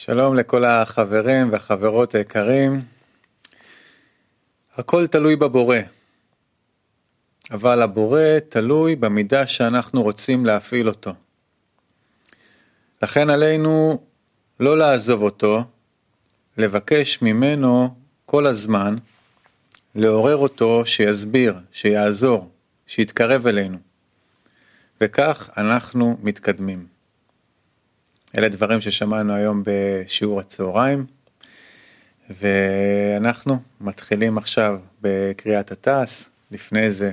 שלום לכל החברים והחברות היקרים. הכל תלוי בבורא, אבל הבורא תלוי במידה שאנחנו רוצים להפעיל אותו. לכן עלינו לא לעזוב אותו, לבקש ממנו כל הזמן, לעורר אותו שיסביר, שיעזור, שיתקרב אלינו. וכך אנחנו מתקדמים. אלה דברים ששמענו היום בשיעור הצהריים, ואנחנו מתחילים עכשיו בקריאת התעש, לפני זה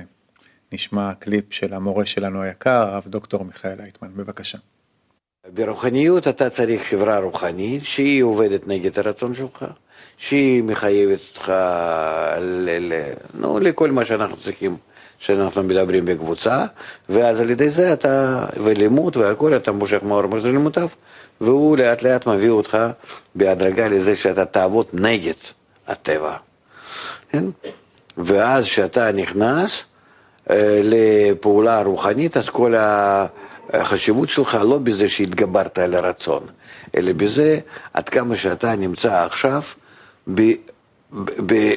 נשמע קליפ של המורה שלנו היקר, הרב דוקטור מיכאל אייטמן, בבקשה. ברוחניות אתה צריך חברה רוחנית שהיא עובדת נגד הרצון שלך, שהיא מחייבת אותך ל, ל, נו, לכל מה שאנחנו צריכים, שאנחנו מדברים בקבוצה, ואז על ידי זה אתה, ולימוד והכל, אתה מושך מאור מחזיר לימודיו, והוא לאט לאט מביא אותך בהדרגה לזה שאתה תעבוד נגד הטבע. כן? ואז כשאתה נכנס אה, לפעולה רוחנית, אז כל. החשיבות שלך לא בזה שהתגברת על הרצון, אלא בזה עד כמה שאתה נמצא עכשיו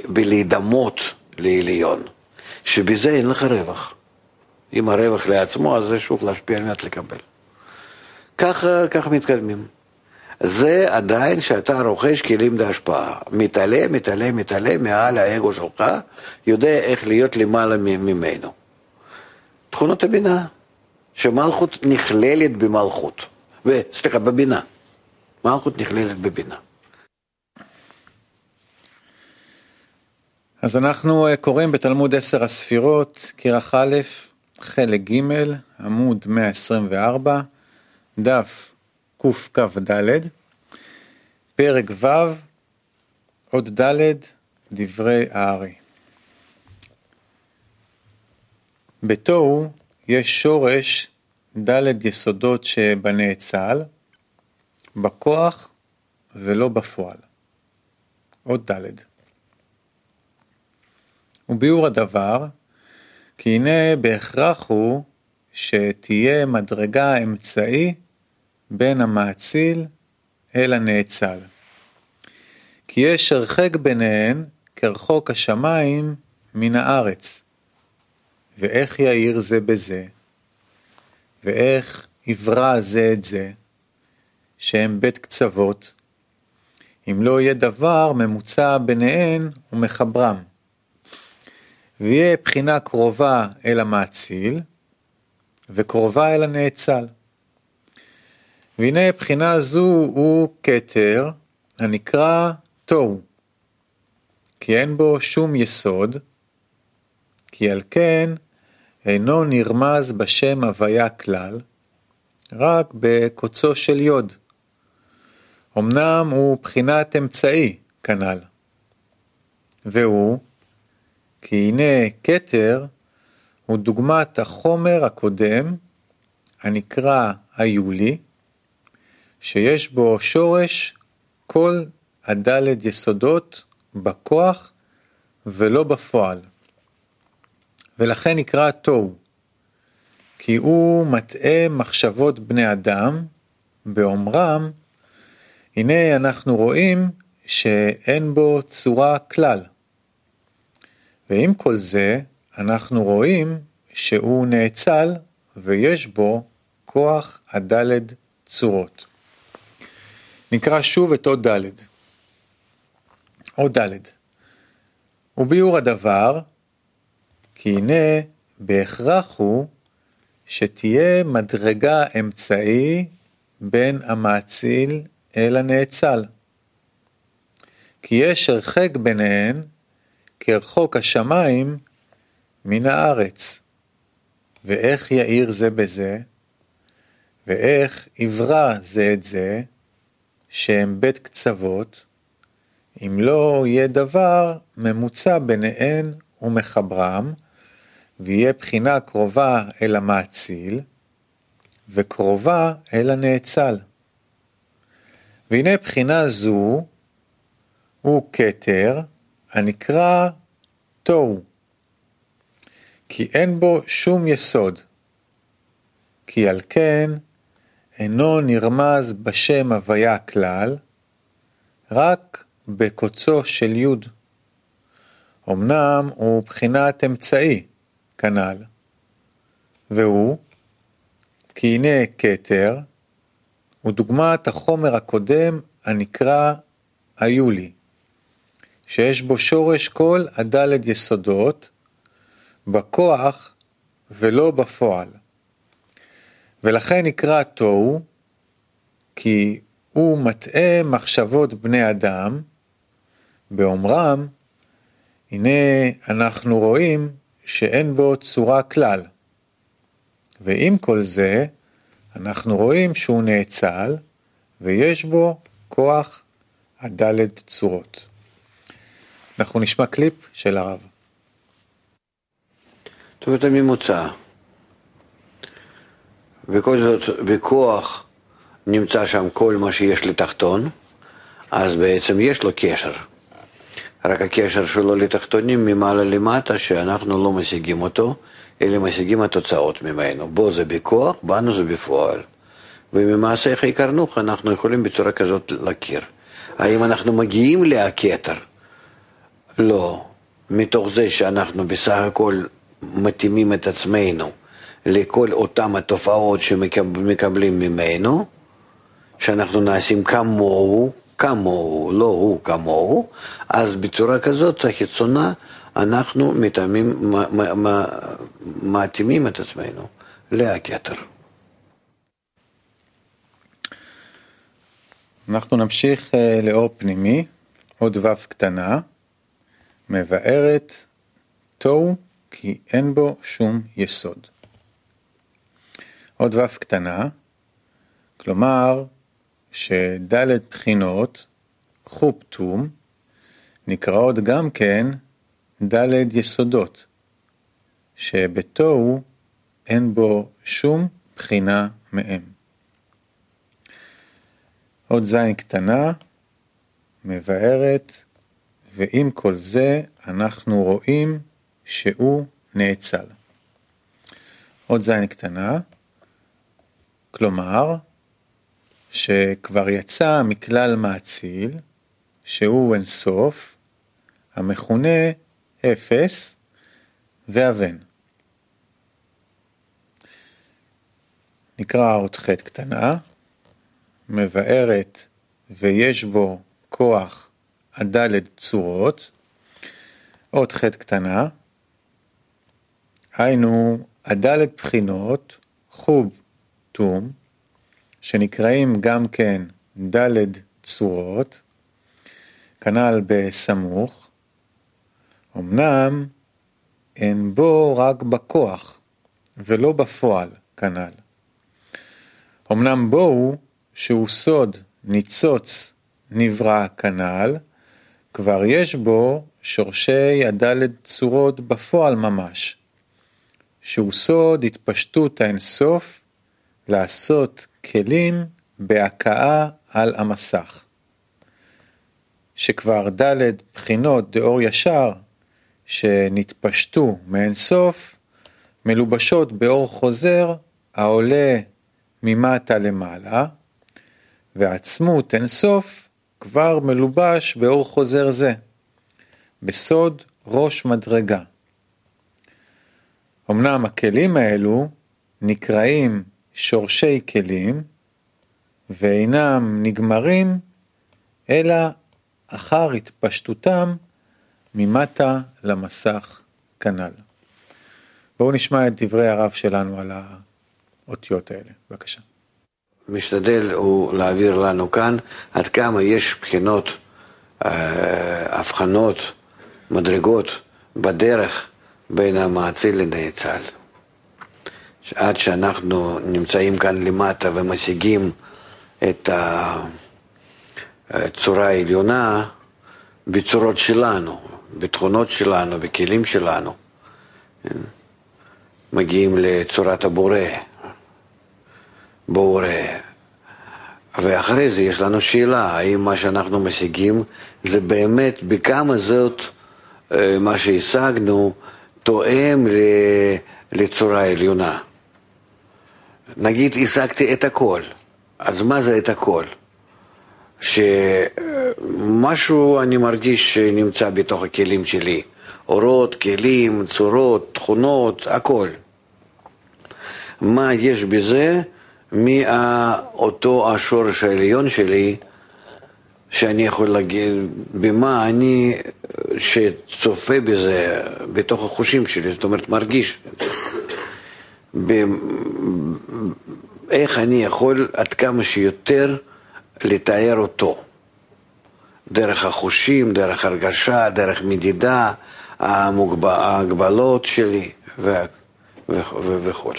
בלהידמות לעליון, שבזה אין לך רווח. אם הרווח לעצמו, אז זה שוב להשפיע על מנת לקבל. ככה, ככה מתקדמים. זה עדיין שאתה רוכש כלים להשפעה. מתעלה, מתעלה, מתעלה מעל האגו שלך, יודע איך להיות למעלה ממנו. תכונות הבינה. שמלכות נכללת במלכות, סליחה, בבינה. מלכות נכללת בבינה. אז אנחנו אה, קוראים בתלמוד עשר הספירות, כרך א', חלק ג', עמוד 124, דף קכ"ד, פרק ו', עוד ד', דברי הארי. בתוהו יש שורש ד' יסודות שבנאצל, בכוח ולא בפועל. עוד ד'. וביאור הדבר, כי הנה בהכרח הוא שתהיה מדרגה אמצעי בין המאציל אל הנאצל. כי יש הרחק ביניהן כרחוק השמיים מן הארץ. ואיך יאיר זה בזה, ואיך יברא זה את זה, שהם בית קצוות, אם לא יהיה דבר ממוצע ביניהן ומחברם. ויהיה בחינה קרובה אל המאציל, וקרובה אל הנאצל. והנה בחינה זו הוא כתר הנקרא תוהו, כי אין בו שום יסוד, כי על כן אינו נרמז בשם הוויה כלל, רק בקוצו של יוד. אמנם הוא בחינת אמצעי כנ"ל, והוא, כי הנה כתר הוא דוגמת החומר הקודם, הנקרא היולי, שיש בו שורש כל הדלת יסודות בכוח ולא בפועל. ולכן נקרא תוהו, כי הוא מטעה מחשבות בני אדם, באומרם, הנה אנחנו רואים שאין בו צורה כלל. ועם כל זה, אנחנו רואים שהוא נאצל ויש בו כוח הדלת צורות. נקרא שוב את עוד דלת. עוד דלת. וביאור הדבר, כי הנה בהכרח הוא שתהיה מדרגה אמצעי בין המאציל אל הנאצל. כי יש הרחק ביניהן כרחוק השמיים מן הארץ. ואיך יאיר זה בזה, ואיך יברא זה את זה, שהם בית קצוות, אם לא יהיה דבר ממוצע ביניהן ומחברם, ויהיה בחינה קרובה אל המאציל, וקרובה אל הנאצל. והנה בחינה זו הוא כתר הנקרא תוהו, כי אין בו שום יסוד, כי על כן אינו נרמז בשם הוויה כלל, רק בקוצו של י'. אמנם הוא בחינת אמצעי, כנ"ל, והוא כי הנה כתר הוא דוגמת החומר הקודם הנקרא היולי, שיש בו שורש כל הדלת יסודות, בכוח ולא בפועל. ולכן נקרא תוהו, כי הוא מטעה מחשבות בני אדם, באומרם, הנה אנחנו רואים שאין בו צורה כלל. ועם כל זה, אנחנו רואים שהוא נאצל, ויש בו כוח הדלת צורות. אנחנו נשמע קליפ של הרב. זאת אומרת הממוצע. בכל זאת, בכוח נמצא שם כל מה שיש לתחתון, אז בעצם יש לו קשר. רק הקשר שלו לתחתונים ממעלה למטה, שאנחנו לא משיגים אותו, אלא משיגים התוצאות ממנו. בו זה בכוח, בנו זה בפועל. וממעשיך יקרנוך אנחנו יכולים בצורה כזאת להכיר. האם אנחנו מגיעים להכתר? לא. מתוך זה שאנחנו בסך הכל מתאימים את עצמנו לכל אותם התופעות שמקבלים ממנו, שאנחנו נעשים כמוהו, כמוהו, לא הוא כמוהו, אז בצורה כזאת החיצונה אנחנו מתאימים, מתאימים את עצמנו להכתר. אנחנו נמשיך אה, לאור פנימי, עוד ו' קטנה, מבארת תוהו כי אין בו שום יסוד. עוד ו' קטנה, כלומר שד' בחינות, חופטום, נקראות גם כן ד' יסודות, שבתוהו אין בו שום בחינה מהם. עוד זין קטנה, מבארת, ועם כל זה אנחנו רואים שהוא נאצל. עוד זין קטנה, כלומר, שכבר יצא מכלל מאציל, שהוא אינסוף, המכונה אפס ואבן. נקרא עוד ח' קטנה, מבארת ויש בו כוח הדלת צורות, עוד ח' קטנה, היינו הדלת בחינות, חוב תום, שנקראים גם כן דלת צורות, כנ"ל בסמוך, אמנם אין בו רק בכוח ולא בפועל, כנ"ל. אמנם בו שהוא סוד ניצוץ נברא כנ"ל, כבר יש בו שורשי הדלת צורות בפועל ממש, שהוא סוד התפשטות האינסוף לעשות כלים בהכאה על המסך. שכבר ד' בחינות דאור ישר שנתפשטו מאינסוף, מלובשות באור חוזר העולה ממטה למעלה, ועצמות אינסוף כבר מלובש באור חוזר זה, בסוד ראש מדרגה. אמנם הכלים האלו נקראים שורשי כלים, ואינם נגמרים, אלא אחר התפשטותם ממטה למסך כנ"ל. בואו נשמע את דברי הרב שלנו על האותיות האלה. בבקשה. משתדל הוא להעביר לנו כאן עד כמה יש בחינות, אה, הבחנות, מדרגות בדרך בין המאציל לנאצל. עד שאנחנו נמצאים כאן למטה ומשיגים את הצורה העליונה בצורות שלנו, בתכונות שלנו, בכלים שלנו. מגיעים לצורת הבורא, בורא. ואחרי זה יש לנו שאלה, האם מה שאנחנו משיגים זה באמת, בכמה זאת, אה, מה שהשגנו, תואם לצורה עליונה. נגיד השגתי את הכל, אז מה זה את הכל? שמשהו אני מרגיש שנמצא בתוך הכלים שלי, אורות, כלים, צורות, תכונות, הכל. מה יש בזה מאותו השורש העליון שלי, שאני יכול להגיד, במה אני, שצופה בזה, בתוך החושים שלי, זאת אומרת, מרגיש. איך אני יכול עד כמה שיותר לתאר אותו. דרך החושים, דרך הרגשה, דרך מדידה, ההגבלות שלי וכו'.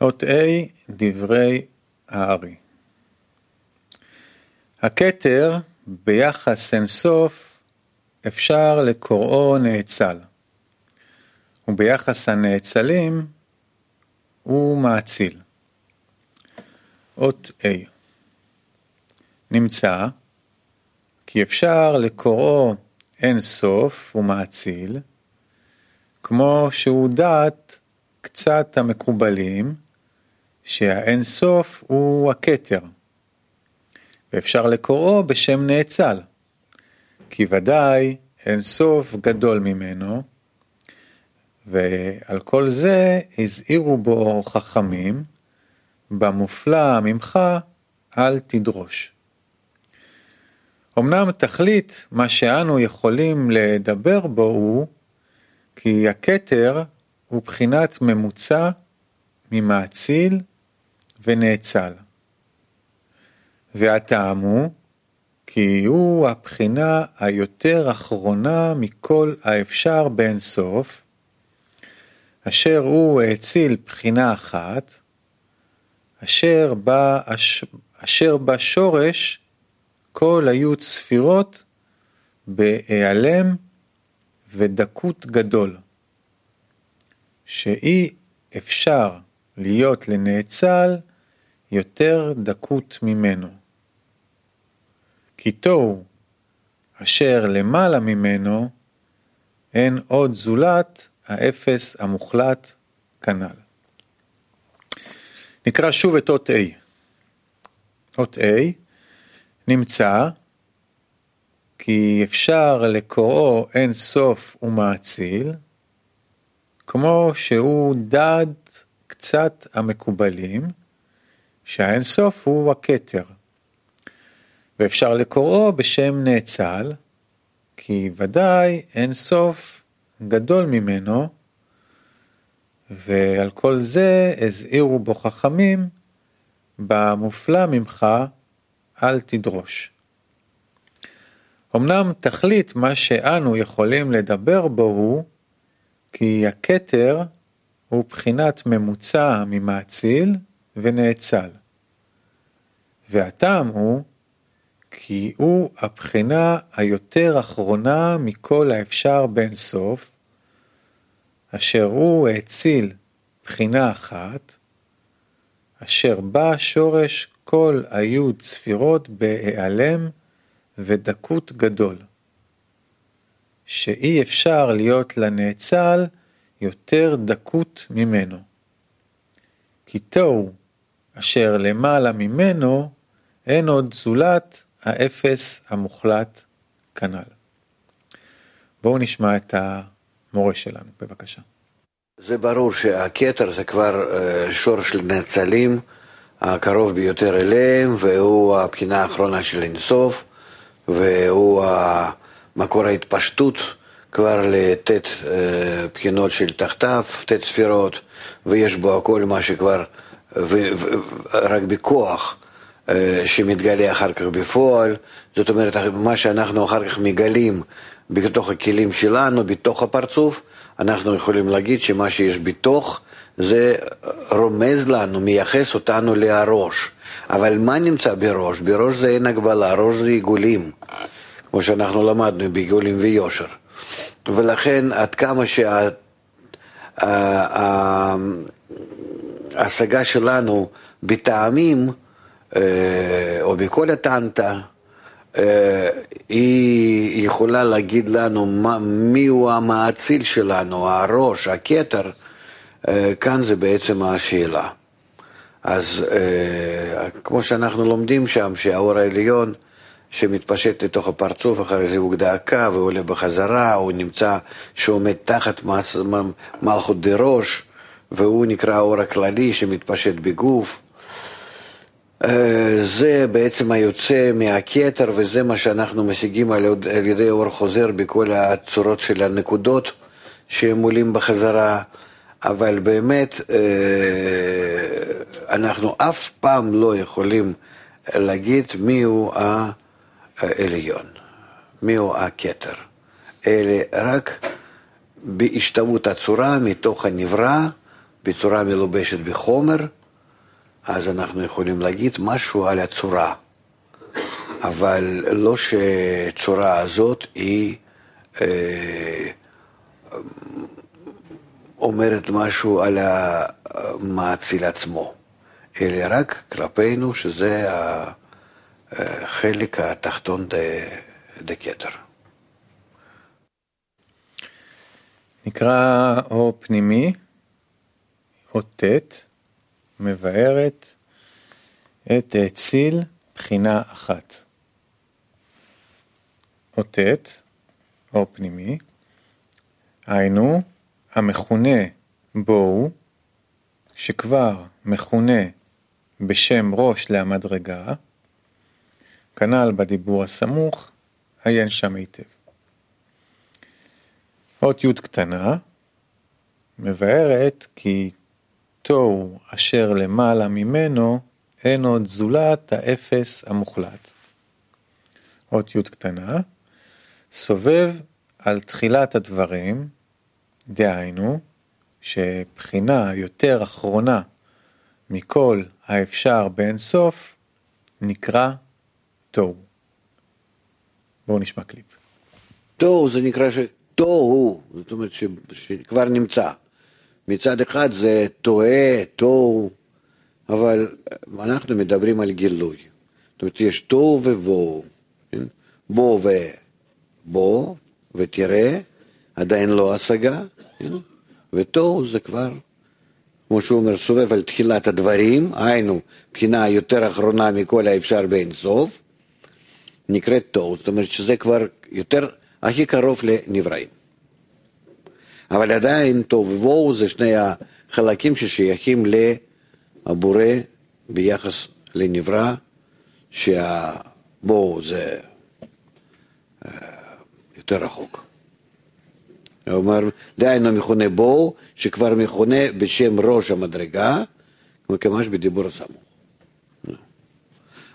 אות A, דברי הארי. הכתר ביחס אינסוף אפשר לקוראו נאצל, וביחס הנאצלים הוא מאציל. אות A נמצא כי אפשר לקוראו אין סוף ומאציל, כמו שהוא דעת קצת המקובלים, שהאין סוף הוא הכתר, ואפשר לקוראו בשם נאצל, כי ודאי אין סוף גדול ממנו, ועל כל זה הזהירו בו חכמים, במופלא ממך אל תדרוש. אמנם תכלית מה שאנו יכולים לדבר בו הוא כי הכתר הוא בחינת ממוצע ממאציל ונאצל. והטעם הוא כי הוא הבחינה היותר אחרונה מכל האפשר באין סוף, אשר הוא האציל בחינה אחת, אשר בה, אשר בה שורש כל היו צפירות בהיעלם ודקות גדול, שאי אפשר להיות לנאצל יותר דקות ממנו. כי תוהו אשר למעלה ממנו אין עוד זולת האפס המוחלט כנ"ל. נקרא שוב את אות A. אות A נמצא כי אפשר לקוראו אין סוף ומאציל, כמו שהוא דד קצת המקובלים, שהאין סוף הוא הכתר. ואפשר לקוראו בשם נאצל, כי ודאי אין סוף גדול ממנו, ועל כל זה הזהירו בו חכמים, במופלא ממך אל תדרוש. אמנם תכלית מה שאנו יכולים לדבר בו הוא, כי הכתר הוא בחינת ממוצע ממאציל ונאצל. והטעם הוא, כי הוא הבחינה היותר אחרונה מכל האפשר בין סוף, אשר הוא האציל בחינה אחת, אשר בה שורש כל היו צפירות בהיעלם ודקות גדול, שאי אפשר להיות לנאצל יותר דקות ממנו. כי תוהו אשר למעלה ממנו אין עוד זולת האפס המוחלט כנ"ל. בואו נשמע את המורה שלנו, בבקשה. זה ברור שהכתר זה כבר אה, שור של נצלים, הקרוב ביותר אליהם, והוא הבחינה האחרונה של אינסוף, והוא מקור ההתפשטות כבר לט' אה, בחינות של תחתיו, ט' ספירות, ויש בו הכל מה שכבר, רק בכוח. אה, שמתגלה אחר כך בפועל, זאת אומרת, מה שאנחנו אחר כך מגלים בתוך הכלים שלנו, בתוך הפרצוף, אנחנו יכולים להגיד שמה שיש בתוך זה רומז לנו, מייחס אותנו להראש. אבל מה נמצא בראש? בראש זה אין הגבלה, ראש זה עיגולים, כמו שאנחנו למדנו בעיגולים ויושר. ולכן עד כמה שההשגה שלנו בטעמים, או בכל הטנטה, אה, היא יכולה להגיד לנו מי הוא המאציל שלנו, הראש, הכתר, אה, כאן זה בעצם השאלה. אז אה, כמו שאנחנו לומדים שם, שהאור העליון שמתפשט לתוך הפרצוף, אחרי זה הוא דאקה ועולה בחזרה, הוא נמצא, שעומד תחת מלכות דראש, והוא נקרא האור הכללי שמתפשט בגוף. אה, זה בעצם היוצא מהכתר, וזה מה שאנחנו משיגים על ידי אור חוזר בכל הצורות של הנקודות שהם עולים בחזרה. אבל באמת אה, אנחנו אף פעם לא יכולים להגיד מיהו העליון, מיהו הכתר, אלא רק בהשתוות הצורה מתוך הנברא, בצורה מלובשת בחומר, אז אנחנו יכולים להגיד משהו על הצורה, אבל לא שצורה הזאת היא אה, אומרת משהו על המאציל עצמו, אלא רק כלפינו שזה החלק התחתון דקטר. נקרא אור פנימי, אות ט', מבארת את האציל בחינה אחת. אות ט', אור פנימי, היינו המכונה בואו, שכבר מכונה בשם ראש להמדרגה, כנ"ל בדיבור הסמוך, עיין שם היטב. אות י' קטנה מבארת כי תוהו אשר למעלה ממנו אין עוד זולת האפס המוחלט. אות י' קטנה סובב על תחילת הדברים דהיינו, שבחינה יותר אחרונה מכל האפשר באין סוף, נקרא תוהו. בואו נשמע קליפ. תוהו זה נקרא ש... תוהו, זאת אומרת ש... שכבר נמצא. מצד אחד זה טועה, תוהו, אבל אנחנו מדברים על גילוי. זאת אומרת, יש תוהו ובואו. כן? בוא ובוא, ותראה, עדיין לא השגה, כן? ותוהו זה כבר, כמו שהוא אומר, סובב על תחילת הדברים, היינו, בחינה יותר אחרונה מכל האפשר באין סוף, נקראת תוהו, זאת אומרת שזה כבר יותר, הכי קרוב לנבראים. אבל עדיין תוהו ובוהו זה שני החלקים ששייכים לבורא ביחס לנברא, שהבוהו זה אה, יותר רחוק. כלומר, דהיינו מכונה בואו, שכבר מכונה בשם ראש המדרגה, כמו בדיבור הסמוך.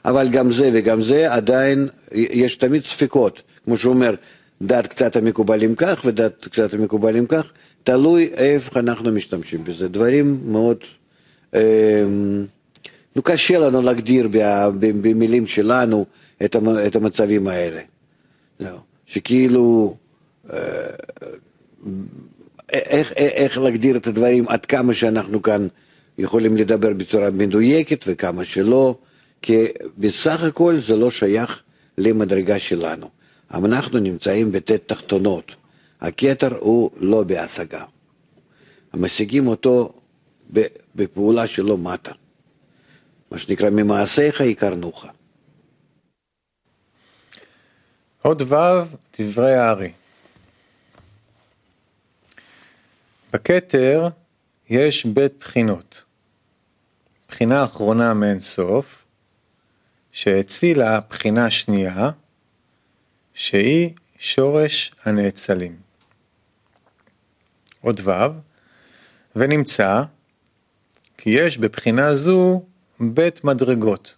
אבל גם זה וגם זה עדיין, יש תמיד ספקות, כמו שהוא אומר, דת קצת המקובלים כך ודת קצת המקובלים כך, תלוי איפה אנחנו משתמשים בזה. דברים מאוד, אה, קשה לנו להגדיר במילים שלנו את המצבים האלה. שכאילו אה, איך, איך להגדיר את הדברים עד כמה שאנחנו כאן יכולים לדבר בצורה מדויקת וכמה שלא, כי בסך הכל זה לא שייך למדרגה שלנו. אנחנו נמצאים בט' תחתונות. הכתר הוא לא בהשגה. משיגים אותו בפעולה שלו מטה. מה שנקרא, ממעשיך יקרנוך. עוד ו' דברי הארי. בכתר יש בית בחינות. בחינה אחרונה מאין סוף, שהצילה בחינה שנייה, שהיא שורש הנאצלים. עוד ו', ונמצא כי יש בבחינה זו בית מדרגות.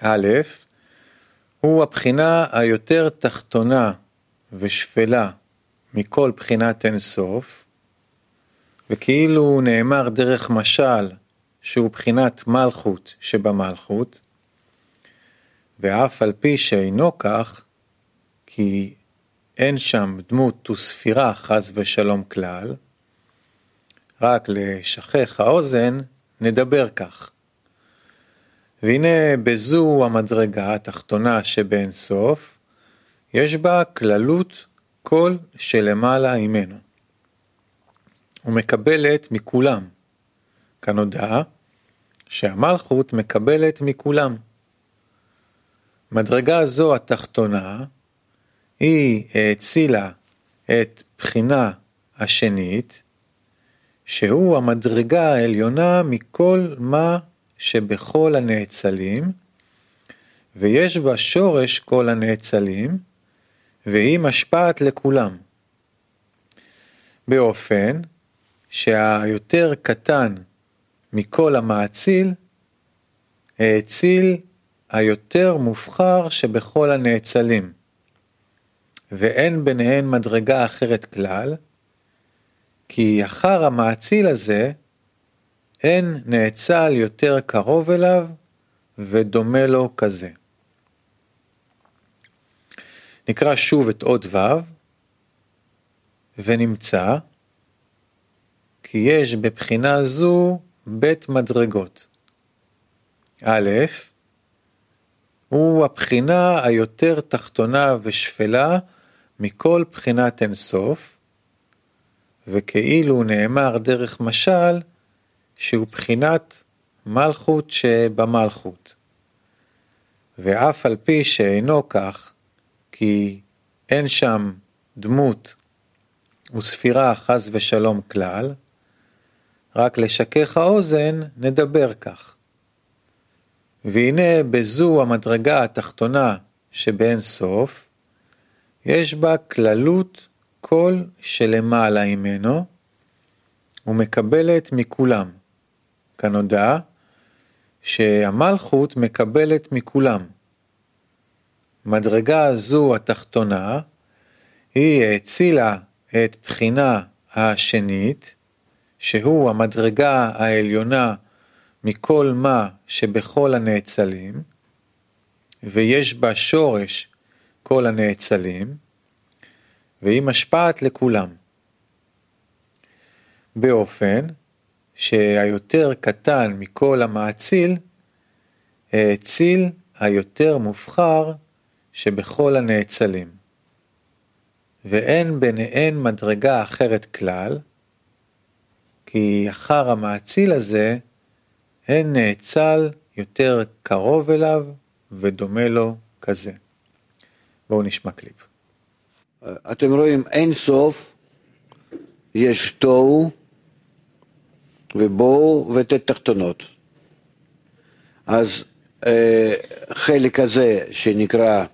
א', הוא הבחינה היותר תחתונה ושפלה מכל בחינת אין סוף, וכאילו נאמר דרך משל שהוא בחינת מלכות שבמלכות, ואף על פי שאינו כך, כי אין שם דמות וספירה חס ושלום כלל, רק לשכך האוזן נדבר כך. והנה בזו המדרגה התחתונה שבאין סוף, יש בה כללות כל שלמעלה ממנו. ומקבלת מכולם, כנודע, שהמלכות מקבלת מכולם. מדרגה זו התחתונה, היא האצילה את בחינה השנית, שהוא המדרגה העליונה מכל מה שבכל הנאצלים, ויש בה שורש כל הנאצלים, והיא משפעת לכולם. באופן שהיותר קטן מכל המאציל, האציל היותר מובחר שבכל הנאצלים, ואין ביניהן מדרגה אחרת כלל, כי אחר המאציל הזה, אין נאצל יותר קרוב אליו ודומה לו כזה. נקרא שוב את עוד ו' ונמצא כי יש בבחינה זו בית מדרגות. א', הוא הבחינה היותר תחתונה ושפלה מכל בחינת אינסוף, וכאילו נאמר דרך משל שהוא בחינת מלכות שבמלכות. ואף על פי שאינו כך, כי אין שם דמות וספירה חס ושלום כלל, רק לשכך האוזן נדבר כך. והנה בזו המדרגה התחתונה שבאין סוף, יש בה כללות כל שלמעלה ממנו, ומקבלת מכולם. כנודע שהמלכות מקבלת מכולם. מדרגה זו התחתונה, היא האצילה את בחינה השנית, שהוא המדרגה העליונה מכל מה שבכל הנאצלים, ויש בה שורש כל הנאצלים, והיא משפעת לכולם. באופן שהיותר קטן מכל המאציל, האציל היותר מובחר שבכל הנאצלים. ואין ביניהן מדרגה אחרת כלל, כי אחר המאציל הזה, אין נאצל יותר קרוב אליו ודומה לו כזה. בואו נשמע קליפ. אתם רואים, אין סוף, יש תוהו ובואו וט' תחתונות. אז אה, חלק הזה שנקרא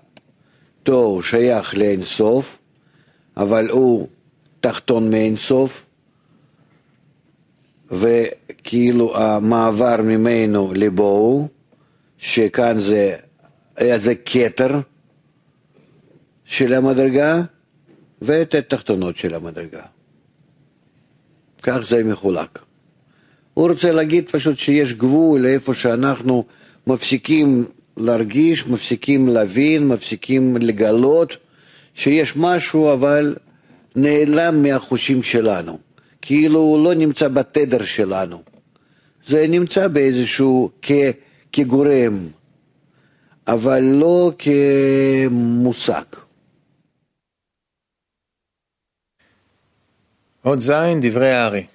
תוהו שייך לאין סוף, אבל הוא תחתון מאין סוף, וכאילו המעבר ממנו לבואו, שכאן זה, זה כתר של המדרגה, ואת התחתונות של המדרגה. כך זה מחולק. הוא רוצה להגיד פשוט שיש גבול לאיפה שאנחנו מפסיקים להרגיש, מפסיקים להבין, מפסיקים לגלות שיש משהו אבל נעלם מהחושים שלנו, כאילו הוא לא נמצא בתדר שלנו, זה נמצא באיזשהו כ, כגורם, אבל לא כמושג. עוד זין דברי הארי.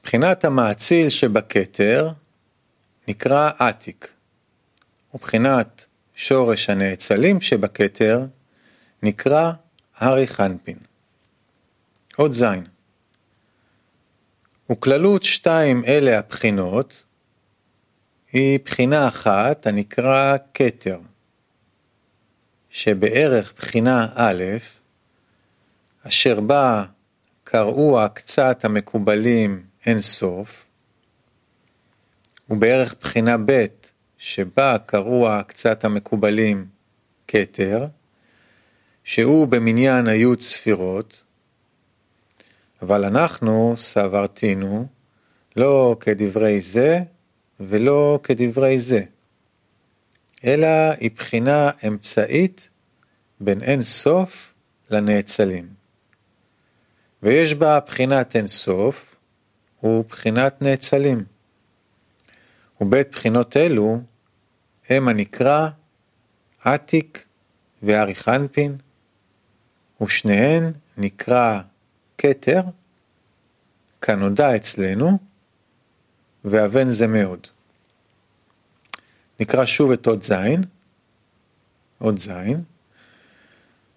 מבחינת המאציל שבכתר נקרא עתיק, ובחינת שורש הנאצלים שבכתר נקרא הארי חנפין. עוד זין. וכללות שתיים אלה הבחינות היא בחינה אחת הנקרא כתר, שבערך בחינה א', אשר בה קראוה קצת המקובלים אין סוף, ובערך בחינה ב', שבה קראוה קצת המקובלים כתר, שהוא במניין היו ספירות, אבל אנחנו סברתינו לא כדברי זה ולא כדברי זה, אלא היא בחינה אמצעית בין אין סוף לנאצלים. ויש בה בחינת אין סוף ובחינת נאצלים. ובית בחינות אלו הם הנקרא עתיק ואריכנפין, ושניהן נקרא כתר, כנודע אצלנו, ואבן זה מאוד. נקרא שוב את עוד זין, עוד זין,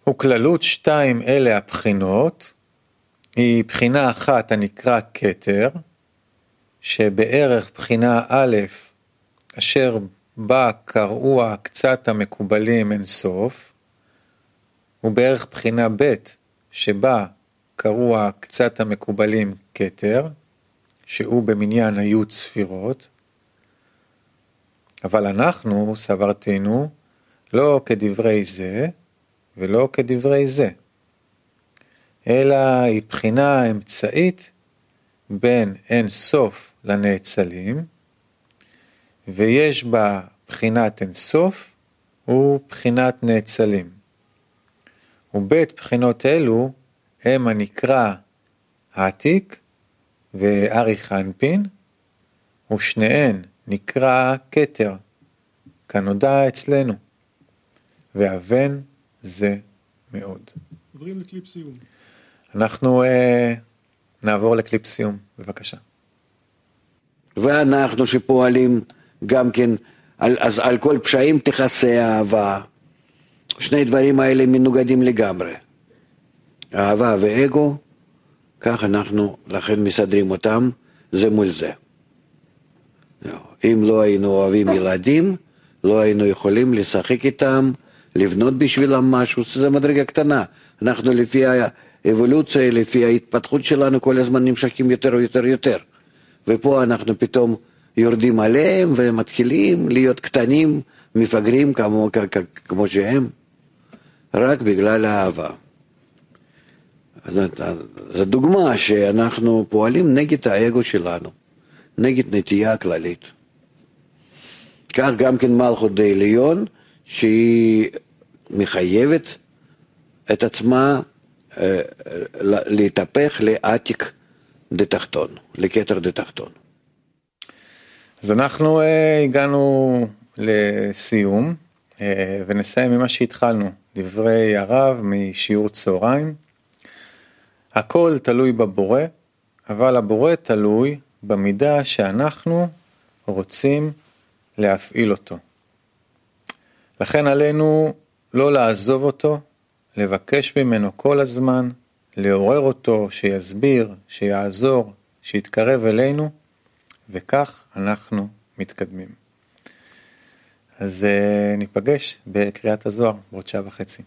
וכללות שתיים אלה הבחינות, היא בחינה אחת הנקרא כתר, שבערך בחינה א', אשר בה קראוה קצת המקובלים אין סוף, ובערך בחינה ב', שבה קראוה קצת המקובלים כתר, שהוא במניין היו ספירות, אבל אנחנו סברתנו לא כדברי זה ולא כדברי זה, אלא היא בחינה אמצעית בין אין סוף לנאצלים, ויש בה בחינת אין סוף ובחינת נאצלים. ובית בחינות אלו הם הנקרא העתיק וארי חנפין, ושניהן נקרא כתר, כנודע אצלנו, ואבן זה מאוד. עוברים לקליפ סיום. אנחנו אה, נעבור לקליפ סיום, בבקשה. ואנחנו שפועלים גם כן, על, אז על כל פשעים תכסה אהבה. שני דברים האלה מנוגדים לגמרי. אהבה ואגו, כך אנחנו לכן מסדרים אותם זה מול זה. אם לא היינו אוהבים ילדים, לא היינו יכולים לשחק איתם, לבנות בשבילם משהו, זה מדרגה קטנה. אנחנו לפי האבולוציה, לפי ההתפתחות שלנו, כל הזמן נמשכים יותר ויותר יותר. ופה אנחנו פתאום יורדים עליהם ומתחילים להיות קטנים, מפגרים כמו, כמו שהם, רק בגלל האהבה. זו דוגמה שאנחנו פועלים נגד האגו שלנו, נגד נטייה הכללית. כך גם כן מלכות די עליון, שהיא מחייבת את עצמה אה, להתהפך לעתיק דה תחתון, לכתר דה תחתון. אז אנחנו uh, הגענו לסיום uh, ונסיים ממה שהתחלנו, דברי הרב משיעור צהריים. הכל תלוי בבורא, אבל הבורא תלוי במידה שאנחנו רוצים להפעיל אותו. לכן עלינו לא לעזוב אותו, לבקש ממנו כל הזמן, לעורר אותו, שיסביר, שיעזור, שיתקרב אלינו, וכך אנחנו מתקדמים. אז uh, ניפגש בקריאת הזוהר בעוד שעה וחצי.